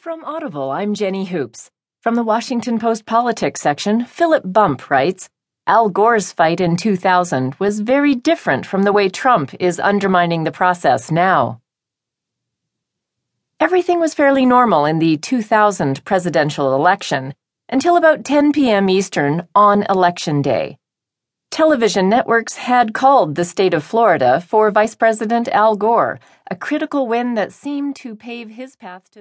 From Audible, I'm Jenny Hoops. From the Washington Post Politics section, Philip Bump writes Al Gore's fight in 2000 was very different from the way Trump is undermining the process now. Everything was fairly normal in the 2000 presidential election until about 10 p.m. Eastern on Election Day. Television networks had called the state of Florida for Vice President Al Gore, a critical win that seemed to pave his path to the